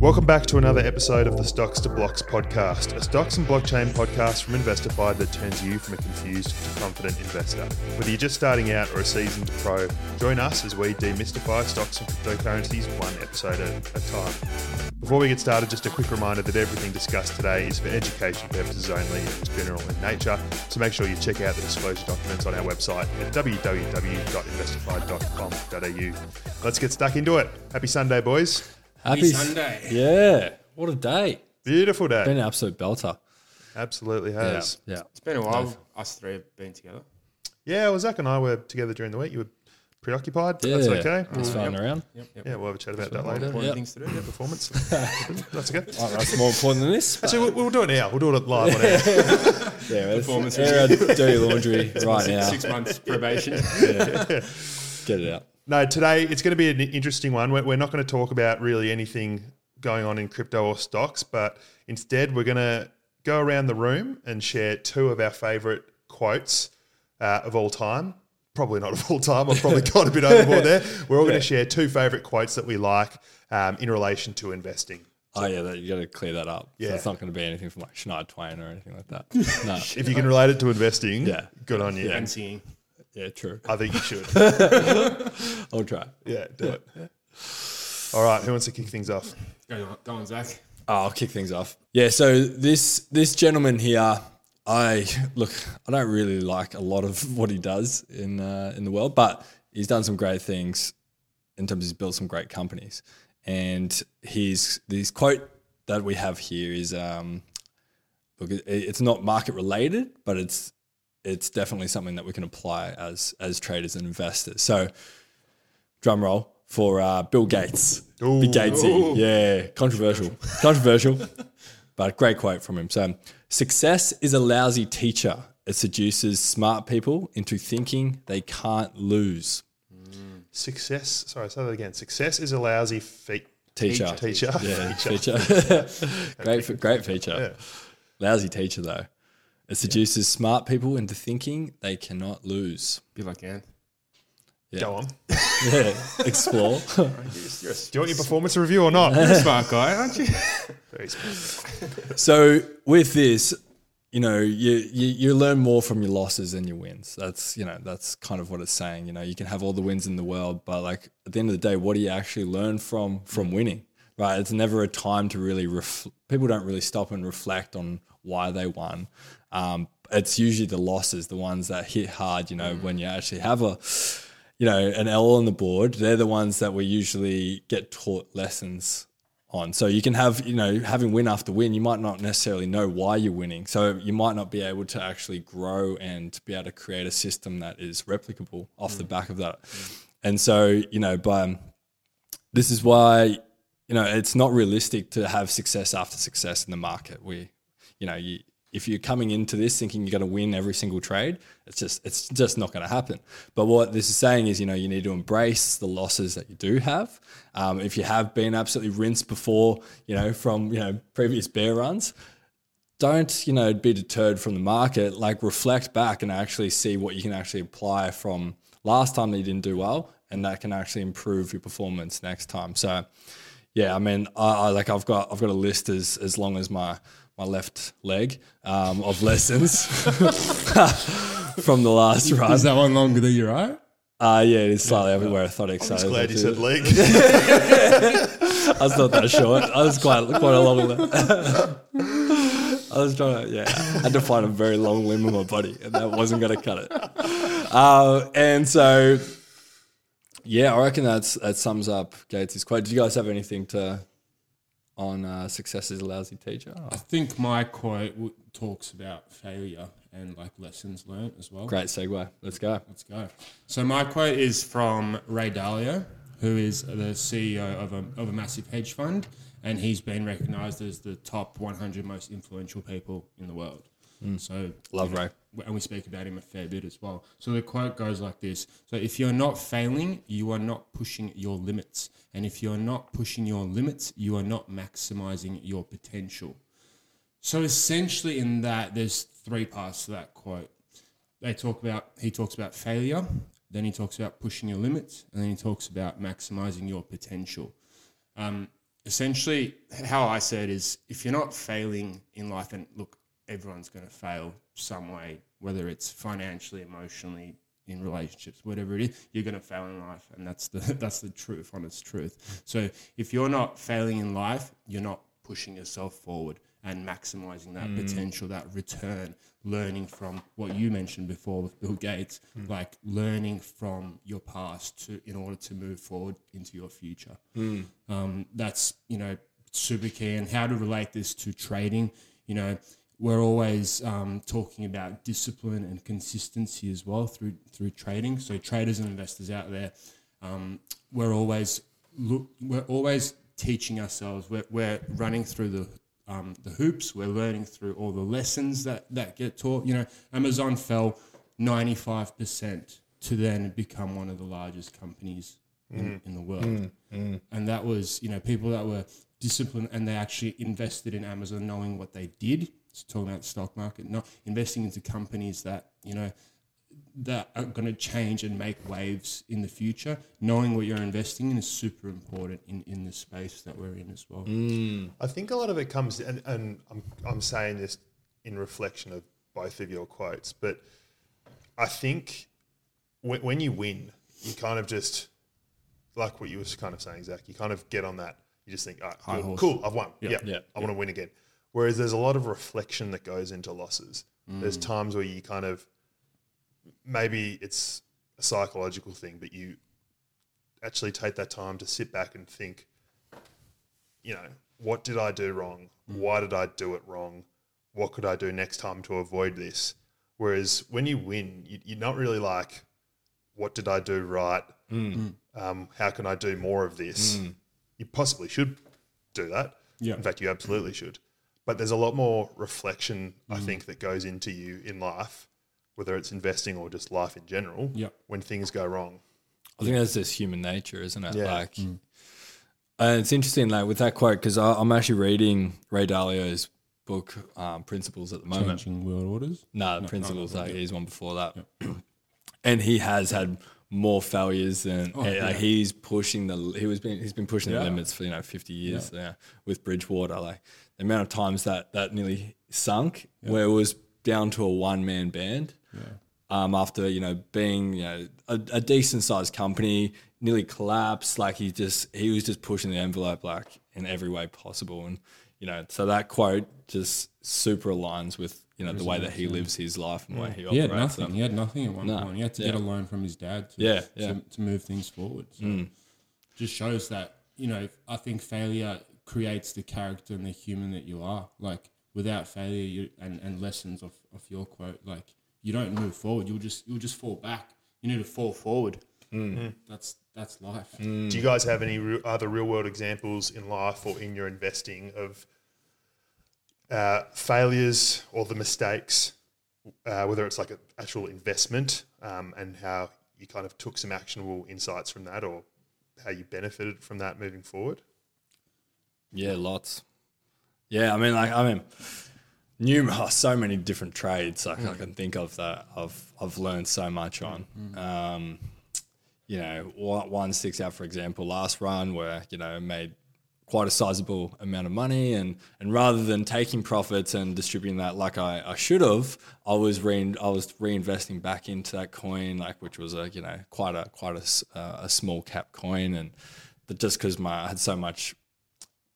Welcome back to another episode of the Stocks to Blocks podcast, a stocks and blockchain podcast from Investify that turns you from a confused to confident investor. Whether you're just starting out or a seasoned pro, join us as we demystify stocks and cryptocurrencies one episode at a time. Before we get started, just a quick reminder that everything discussed today is for education purposes only and is general in nature, so make sure you check out the disclosure documents on our website at www.investify.com.au. Let's get stuck into it. Happy Sunday, boys. Happy Sunday. Yeah. What a day. Beautiful day. Been an absolute belter. Absolutely has. Yeah. It's been a while. Us three have been together. Yeah, well, Zac and I were together during the week. You were preoccupied. but Yeah. That's okay. Just mm. We'll- flying yep. around. Yep. yep. Yeah, we'll have a chat about that later. important Yep. things to do. Yeah, performance. that's okay. Oh, that's more important than this. Actually, we'll, we'll do it now. We'll do it live on air. Yeah, let's Performance air our dirty laundry right Six, now. six months probation. Yeah. Get it out. No, today it's going to be an interesting one. We're, we're not going to talk about really anything going on in crypto or stocks, but instead we're going to go around the room and share two of our favorite quotes uh, of all time. Probably not of all time. I've probably got a bit overboard there. We're all going to share two favorite quotes that we like um, in relation to investing. Oh, yeah, that, you got to clear that up. Yeah. So it's not going to be anything from like Shania Twain or anything like that. No. If you can relate it to investing, Yeah. good on you. and singing. Yeah, true. I think you should. I'll try. Yeah, do it. All right, who wants to kick things off? Go on, go on Zac. Oh, I'll kick things off. Yeah, so this this gentleman here, I look, I don't really like a lot of what he does in uh, in the world, but he's done some great things in terms of he's built some great companies. And his this quote that we have here is, um, look, it, it's not market related, but it's it's definitely something that we can apply as as traders and investors. So, drum roll for uh, Bill Gates. Big Gatesy. Yeah, controversial. controversial, but great quote from him. So, success is a lousy teacher. It seduces smart people into thinking they can't lose. Success. Sorry, say that again. Success is a lousy feat. Teacher. Teacher. Yeah, Feature. feature. great, great feature. Lousy teacher, though. It seduces smart people into thinking they cannot lose. Be like Anne. Yeah. Go on. Yeah, explore. You're a, Do you want your performance review or not? you're a smart guy, aren't you? Very smart. So with this, you know, you, you you learn more from your losses than your wins. That's you know that's kind of what it's saying. You know, you can have all the wins in the world, but like at the end of the day, what do you actually learn from from mm. winning? Right? It's never a time to really ref- people don't really stop and reflect on why they won. Um, it's usually the losses, the ones that hit hard. You know, when you actually have a you know an L on the board, they're the ones that we usually get taught lessons on. So you can have, you know, having win after win, you might not necessarily know why you're winning. So you might not be able to actually grow and be able to create a system that is replicable off the mm. back of that. Mm. And so, you know, by um, this is why, you know, it's not realistic to have success after success in the market. We, you know, you if you're coming into this thinking you're going to win every single trade, it's just it's just not going to happen. But what this is saying is, you know, you need to embrace the losses that you do have. Um, if you have been absolutely rinsed before, you know, from you know previous bear runs, don't you know be deterred from the market. Like reflect back and actually see what you can actually apply from last time that you didn't do well, and that can actually improve your performance next time. So, yeah, I mean, I, I like I've got I've got a list as as long as my my left leg um, of lessons from the last run. Is that one longer than your right? Uh, yeah, it is slightly everywhere orthotic. So I'm just I was glad like, you said leg. I was not that short. I was quite quite a long limb. I was trying to, yeah, I had to find a very long limb in my body, and that wasn't going to cut it. Uh, and so, yeah, I reckon that's that sums up Gates' quote. Did you guys have anything to on uh, success is a lousy teacher? I think my quote w- talks about failure and like lessons learned as well. Great segue. Let's go. Let's go. So my quote is from Ray Dalio, who is the CEO of a, of a massive hedge fund, and he's been recognized as the top 100 most influential people in the world. So Love Ray. and we speak about him a fair bit as well. So the quote goes like this: So if you're not failing, you are not pushing your limits, and if you're not pushing your limits, you are not maximizing your potential. So essentially, in that, there's three parts to that quote. They talk about he talks about failure, then he talks about pushing your limits, and then he talks about maximizing your potential. Um, essentially how I say it is if you're not failing in life, and look, everyone's going to fail some way, whether it's financially, emotionally, in relationships, whatever it is, you're going to fail in life, and that's the that's the truth, honest truth. So if you're not failing in life, you're not pushing yourself forward and maximizing that mm. potential, that return, learning from what you mentioned before with Bill Gates, mm. like learning from your past to in order to move forward into your future. Mm. Um, that's you know super key. And how to relate this to trading, you know, we're always um, talking about discipline and consistency as well through through trading. So traders and investors out there, um, we're always look, we're always teaching ourselves. We're, we're running through the um, the hoops. We're learning through all the lessons that that get taught. You know, Amazon fell ninety five percent to then become one of the largest companies in, in the world, and that was you know people that were disciplined and they actually invested in Amazon knowing what they did. So talking about the stock market, not investing into companies that you know that are going to change and make waves in the future. Knowing what you're investing in is super important in, in the space that we're in as well. Mm. I think a lot of it comes, and, and I'm, I'm saying this in reflection of both of your quotes, but I think when, when you win, you kind of just, like what you were kind of saying, Zac, you kind of get on that. You just think, all right, cool, cool, I've won. Yeah. Yeah, Yeah. I want to win again. Whereas there's a lot of reflection that goes into losses. There's Mm. times where you kind of, maybe it's a psychological thing, but you actually take that time to sit back and think, you know, what did I do wrong? Why did I do it wrong? What could I do next time to avoid this? Whereas when you win, you, you're not really like, what did I do right? Um, how can I do more of this? You possibly should do that. Yeah. In fact, you absolutely should. But there's a lot more reflection, I think, that goes into you in life, whether it's investing or just life in general, Yep. when things go wrong. I think that's just human nature, isn't it? Yeah. Like, and it's interesting, like with that quote, because I'm actually reading Ray Dalio's book, um, Principles, at the moment. Changing world orders. No, the Principles, like he's one before that, and he has had more failures than Oh, like, he's pushing the he was been he's been pushing the limits for you know 50 years yeah. with Bridgewater. Like the amount of times that that nearly sunk, where it was down to a one man band um, after you know being you know a, a decent sized company nearly collapsed like he just he was just pushing the envelope like in every way possible and you know so that quote just super aligns with you know the way that he lives his life and the way he operates. He had nothing. So- He had nothing at one No. point. He had to Yeah. get a loan from his dad to, Yeah, to, yeah. Mm. to move things forward. So just shows that, you know, I think failure creates the character and the human that you are. Like without failure you, and, and lessons of, of your quote, like you don't move forward. You'll just you'll just fall back. You need to fall forward. Mm. That's that's life. Do you guys have any re- other real world examples in life or in your investing of uh, failures or the mistakes, uh, whether it's like an actual investment um, and how you kind of took some actionable insights from that or how you benefited from that moving forward? Yeah, lots. Yeah, I mean, like, I mean, numerous, so many different trades like I can think of that I've I've learned so much on. Um, you know, one, one sticks out, for example, last run where you know made quite a sizable amount of money, and and rather than taking profits and distributing that like I, I should have, I was re- I was reinvesting back into that coin, like which was a you know quite a quite a, uh, a small cap coin, and but just because my I had so much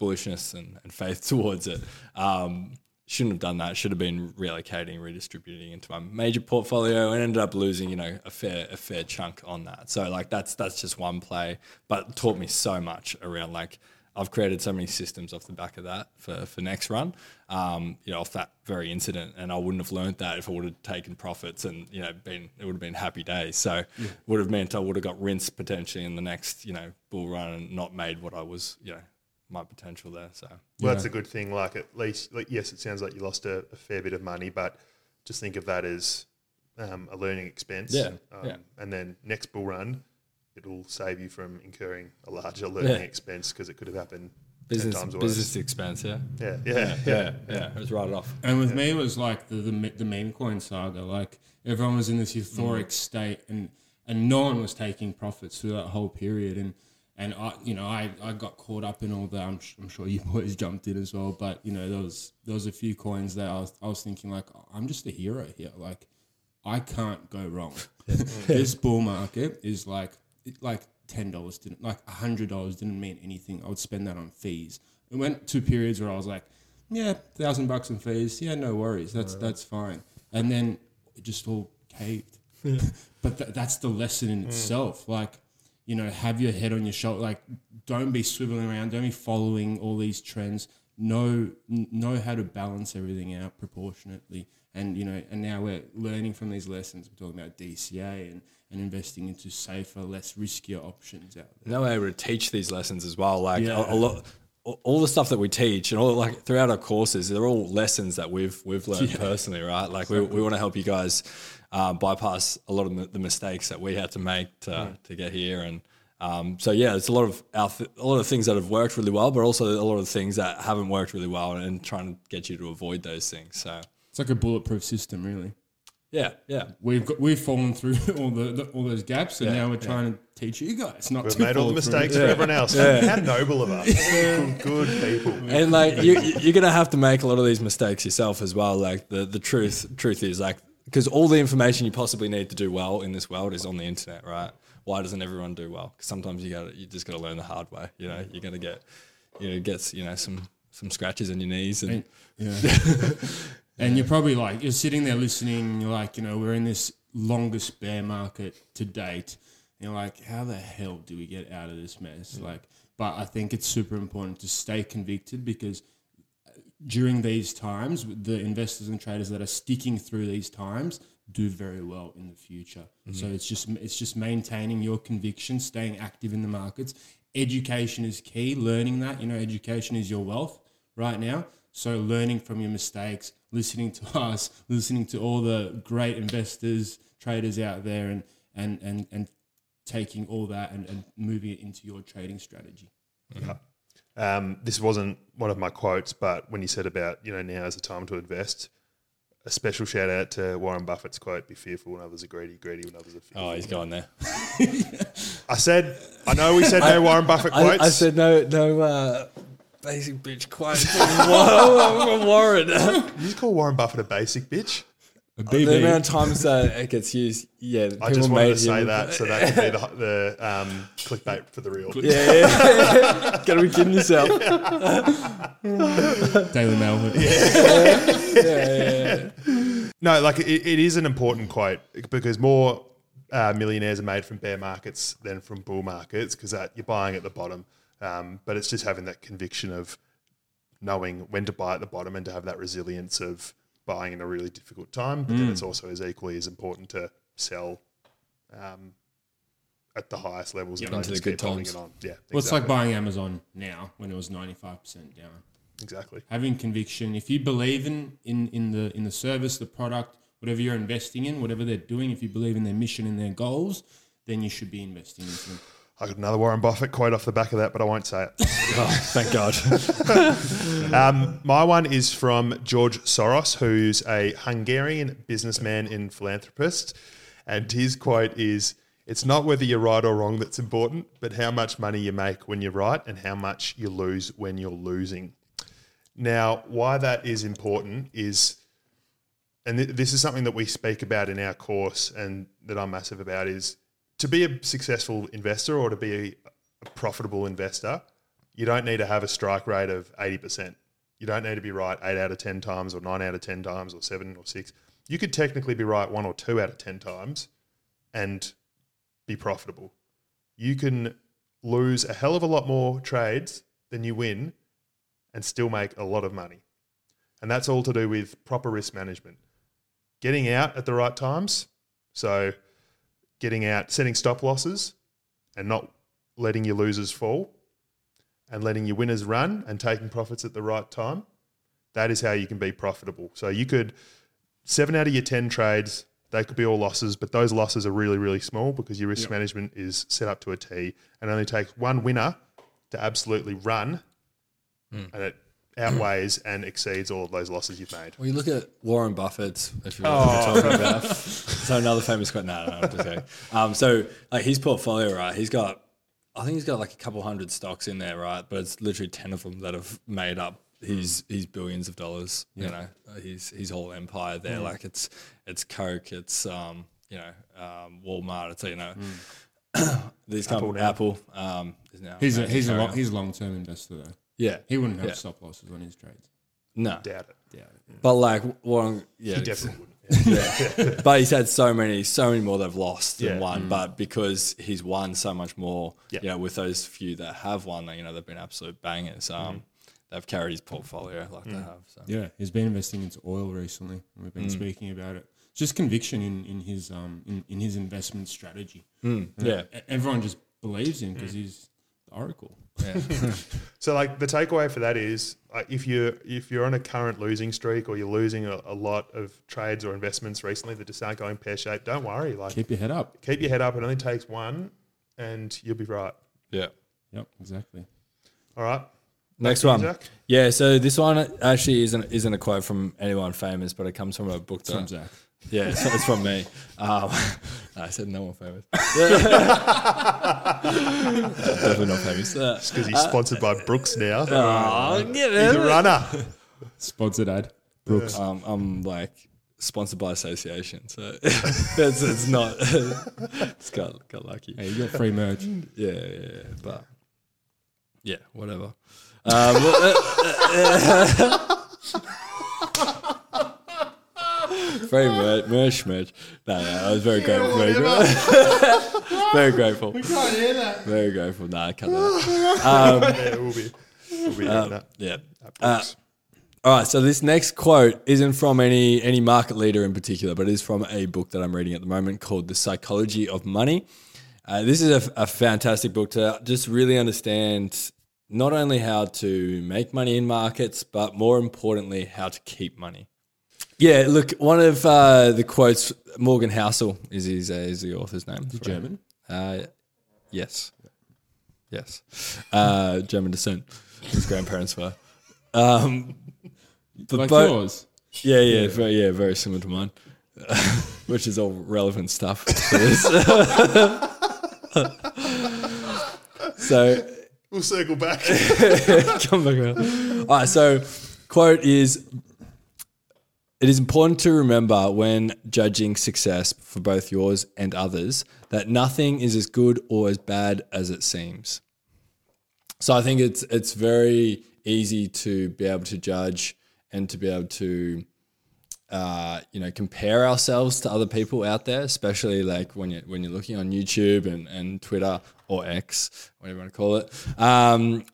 bullishness and, and faith towards it. Um, shouldn't have done that. Should have been relocating, redistributing into my major portfolio, and ended up losing, you know, a fair a fair chunk on that. So like that's that's just one play, but taught me so much around like. I've created so many systems off the back of that for, for next run, um, you know, off that very incident. And I wouldn't have learned that if I would have taken profits and, you know, been, it would have been happy days. So would have meant I would have got rinsed potentially in the next, you know, bull run and not made what I was, you know, my potential there. So Well, that's a good thing. Like at least, like, yes, it sounds like you lost a, a fair bit of money, but just think of that as um, a learning expense. Yeah, Um, yeah. And then next bull run, it'll save you from incurring a larger learning Yeah. expense because it could have happened business ten times worse. business expense, yeah. Yeah, yeah, yeah. Yeah, yeah. It was right off. And with me, it was like the, the the meme coin saga. Like everyone was in this euphoric mm-hmm. state, and and no one was taking profits through that whole period. And and I, you know, I, I got caught up in all that. I'm, I'm sure you boys jumped in as well, but you know, there was there was a few coins that I was I was thinking like I'm just a hero here. Like I can't go wrong. this bull market is like like ten dollars didn't like hundred dollars didn't mean anything. I would spend that on fees. It went to periods where I was like, yeah, thousand bucks in fees. Yeah, no worries. That's that's fine. And then it just all caved. but th- that's the lesson in mm. itself. Like, you know, have your head on your shoulder. Like, don't be swiveling around. Don't be following all these trends. Know n- know how to balance everything out proportionately. And you know, and now we're learning from these lessons. We're talking about DCA and, and investing into safer, less riskier options out there. Now we're to teach these lessons as well. Like Yeah. a, a lot, all the stuff that we teach and all like throughout our courses, they're all lessons that we've we've learned personally, right? Like we, we want to help you guys uh, bypass a lot of the- mistakes that we had to make to, to get here, and um, so yeah, it's a lot of our th- a lot of things that have worked really well, but also a lot of things that haven't worked really well, and trying to get you to avoid those things. So It's like a bulletproof system, really. Yeah, yeah. We've got, we've fallen through all the, the all those gaps, and now we're trying to teach you guys not We've to made all the fall through. mistakes for everyone else. How noble of us. Good, good people. and like you, you- you're gonna have to make a lot of these mistakes yourself as well. Like the the truth truth is like because all the information you possibly need to do well in this world is on the internet, right? Why doesn't everyone do well? Because sometimes you got you just got to learn the hard way. You know, you're gonna get you know gets you know some some scratches on your knees and Yeah. and you're probably like, you're sitting there listening, you're like, you know, we're in this longest bear market to date. And you're like, how the hell do we get out of this mess? Like, but I think it's super important to stay convicted because uh, during these times, the investors and traders that are sticking through these times do very well in the future. Mm-hmm. So it's just it's just maintaining your conviction, staying active in the markets. Education is key. Learning that, you know, education is your wealth right now. So learning from your mistakes, listening to us, listening to all the great investors, traders out there, and and and and taking all that and, and moving it into your trading strategy. Um, this wasn't one of my quotes, but when you said about, you know, now is the time to invest, a special shout out to Warren Buffett's quote, be fearful when others are greedy, greedy when others are fearful. oh, he's going there. I said, I know we said no Warren Buffett I, quotes. I said no no uh, basic bitch quote from Warren. you just call Warren Buffett a basic bitch. A the amount of times that it gets used, yeah. I just wanted made to say that so that could be the, the um, clickbait for the real. Yeah, yeah. gotta be kidding yourself. Daily Mail. Yeah. Yeah. No, like it, it is an important quote because more uh, millionaires are made from bear markets than from bull markets because you're buying at the bottom. Um, but it's just having that conviction of knowing when to buy at the bottom and to have that resilience of buying in a really difficult time. But then it's also as equally as important to sell um, at the highest levels and Into not the just good keep times. it on. Yeah, Well, it's like buying Amazon now when it was 95% down. exactly. Having conviction, if you believe in, in, in, the, in the service, the product, whatever you're investing in, whatever they're doing, if you believe in their mission and their goals, then you should be investing into them. I got another Warren Buffett quote off the back of that, but I won't say it. Oh, thank God. Um, my one is from George Soros, who's a Hungarian businessman and philanthropist. And his quote is It's not whether you're right or wrong that's important, but how much money you make when you're right and how much you lose when you're losing. Now, why that is important is, and th- this is something that we speak about in our course and that I'm massive about, is to be a successful investor or to be a, a profitable investor, you don't need to have a strike rate of 80%. You don't need to be right eight out of 10 times or nine out of 10 times or seven or six. You could technically be right one or two out of 10 times and be profitable. You can lose a hell of a lot more trades than you win and still make a lot of money. And that's all to do with proper risk management. Getting out at the right times. So, getting out, setting stop losses and not letting your losers fall and letting your winners run and taking profits at the right time. That is how you can be profitable. So you could seven out of your ten trades, they could be all losses, but those losses are really, really small because your risk management is set up to a T and only takes one winner to absolutely run hmm. and it outweighs and exceeds all of those losses you've made. Well, you look at Warren Buffett's, if you want to talk about. So another famous quote. No, no, no, I'm just kidding. Um, so like his portfolio, right? He's got I think he's got like a couple hundred stocks in there, right? But it's literally ten of them that have made up his his billions of dollars. You know, uh, his his whole empire there. Like it's it's Coke, it's um you know um, Walmart. It's you know these companies. Apple um, is now He's a maybe he's a long, he's a long term investor though. Yeah He wouldn't have Yeah. stop losses on his trades. no, Doubt it. Doubt Yeah. but like one yeah He definitely wouldn't. yeah. but he's had so many, so many more they've lost than Yeah. won. Mm. But because he's won so much more, Yeah. you know, with those few that have won, you know, they've been absolute bangers. Mm-hmm. Um, they've carried his portfolio like they mm. have. So. Yeah, he's been investing into oil recently. and We've been mm. speaking about it. Just conviction in, in his um in, in his investment strategy. You know, yeah. everyone just believes him because he's the oracle. So like the takeaway for that is like if you if you're on a current losing streak or you're losing a, a lot of trades or investments recently that just aren't going pear shaped, don't worry. Like Keep your head up. keep your head up. It only takes one, and you'll be right. Yeah. Yep, exactly. All right. Next one. Zac. Yeah. So this one actually isn't isn't a quote from anyone famous, but it comes from a book that From Zac. Yeah, it's, it's from me. Um, I said no one famous. Definitely not famous. Uh, Because he's sponsored by Brooks now. oh, get He's a it. runner. Sponsored ad. Brooks. Um, I'm like sponsored by association, so it's, it's not. it's got got lucky. Hey, you got free merch. Yeah, yeah, yeah, but yeah, whatever. Um, uh, very much, merch, much. No, no, I was very grateful. Very, gra- very grateful. We can't hear that. Very grateful. Nah, I cut that. yeah, we'll be. We'll be Um, that. yeah. at Brooks. All right, so this next quote isn't from any any market leader in particular, but it is from a book that I'm reading at the moment called The Psychology of Money. Uh, this is a, a fantastic book to just really understand not only how to make money in markets, but more importantly, how to keep money. Yeah, look, one of uh, the quotes, Morgan Housel is his, uh, is the author's name. German. Uh, yes. Yes. Uh, German descent. His grandparents were. Um, but Like bo- yours. yeah, yeah, very, yeah, very similar to mine, which is all relevant stuff to this. so We'll circle back. come back around. All right, so quote is it is important to remember when judging success for both yours and others that nothing is as good or as bad as it seems. So I think it's it's very easy to be able to judge and to be able to uh, you know compare ourselves to other people out there, especially like when you when you're looking on YouTube and, and Twitter or X, whatever you want to call it. Um,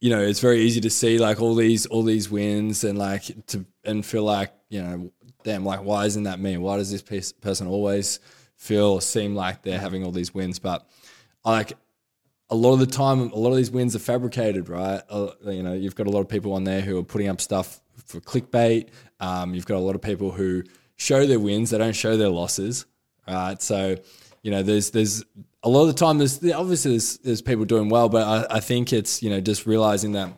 you know, it's very easy to see like all these all these wins and like to and feel like you know, damn, like why isn't that me? Why does this piece, person always feel or seem like they're having all these wins? But like a lot of the time, a lot of these wins are fabricated, right? Uh, you know, you've got a lot of people on there who are putting up stuff for clickbait. Um, you've got a lot of people who show their wins, they don't show their losses, right? So, you know, there's there's a lot of the time there's obviously there's, there's people doing well, but I, I think it's you know just realizing that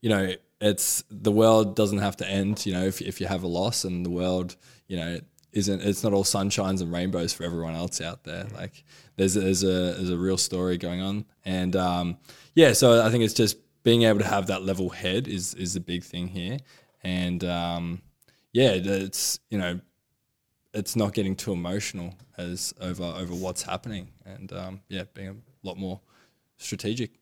you know it's the world doesn't have to end. You know, if if you have a loss and the world, you know, isn't it's not all sunshines and rainbows for everyone else out there. Like there's a, there's a there's a real story going on, and um, yeah, so I think it's just being able to have that level head is is the big thing here, and um, yeah, it's you know, it's not getting too emotional as over over what's happening, and um, yeah, being a lot more strategic.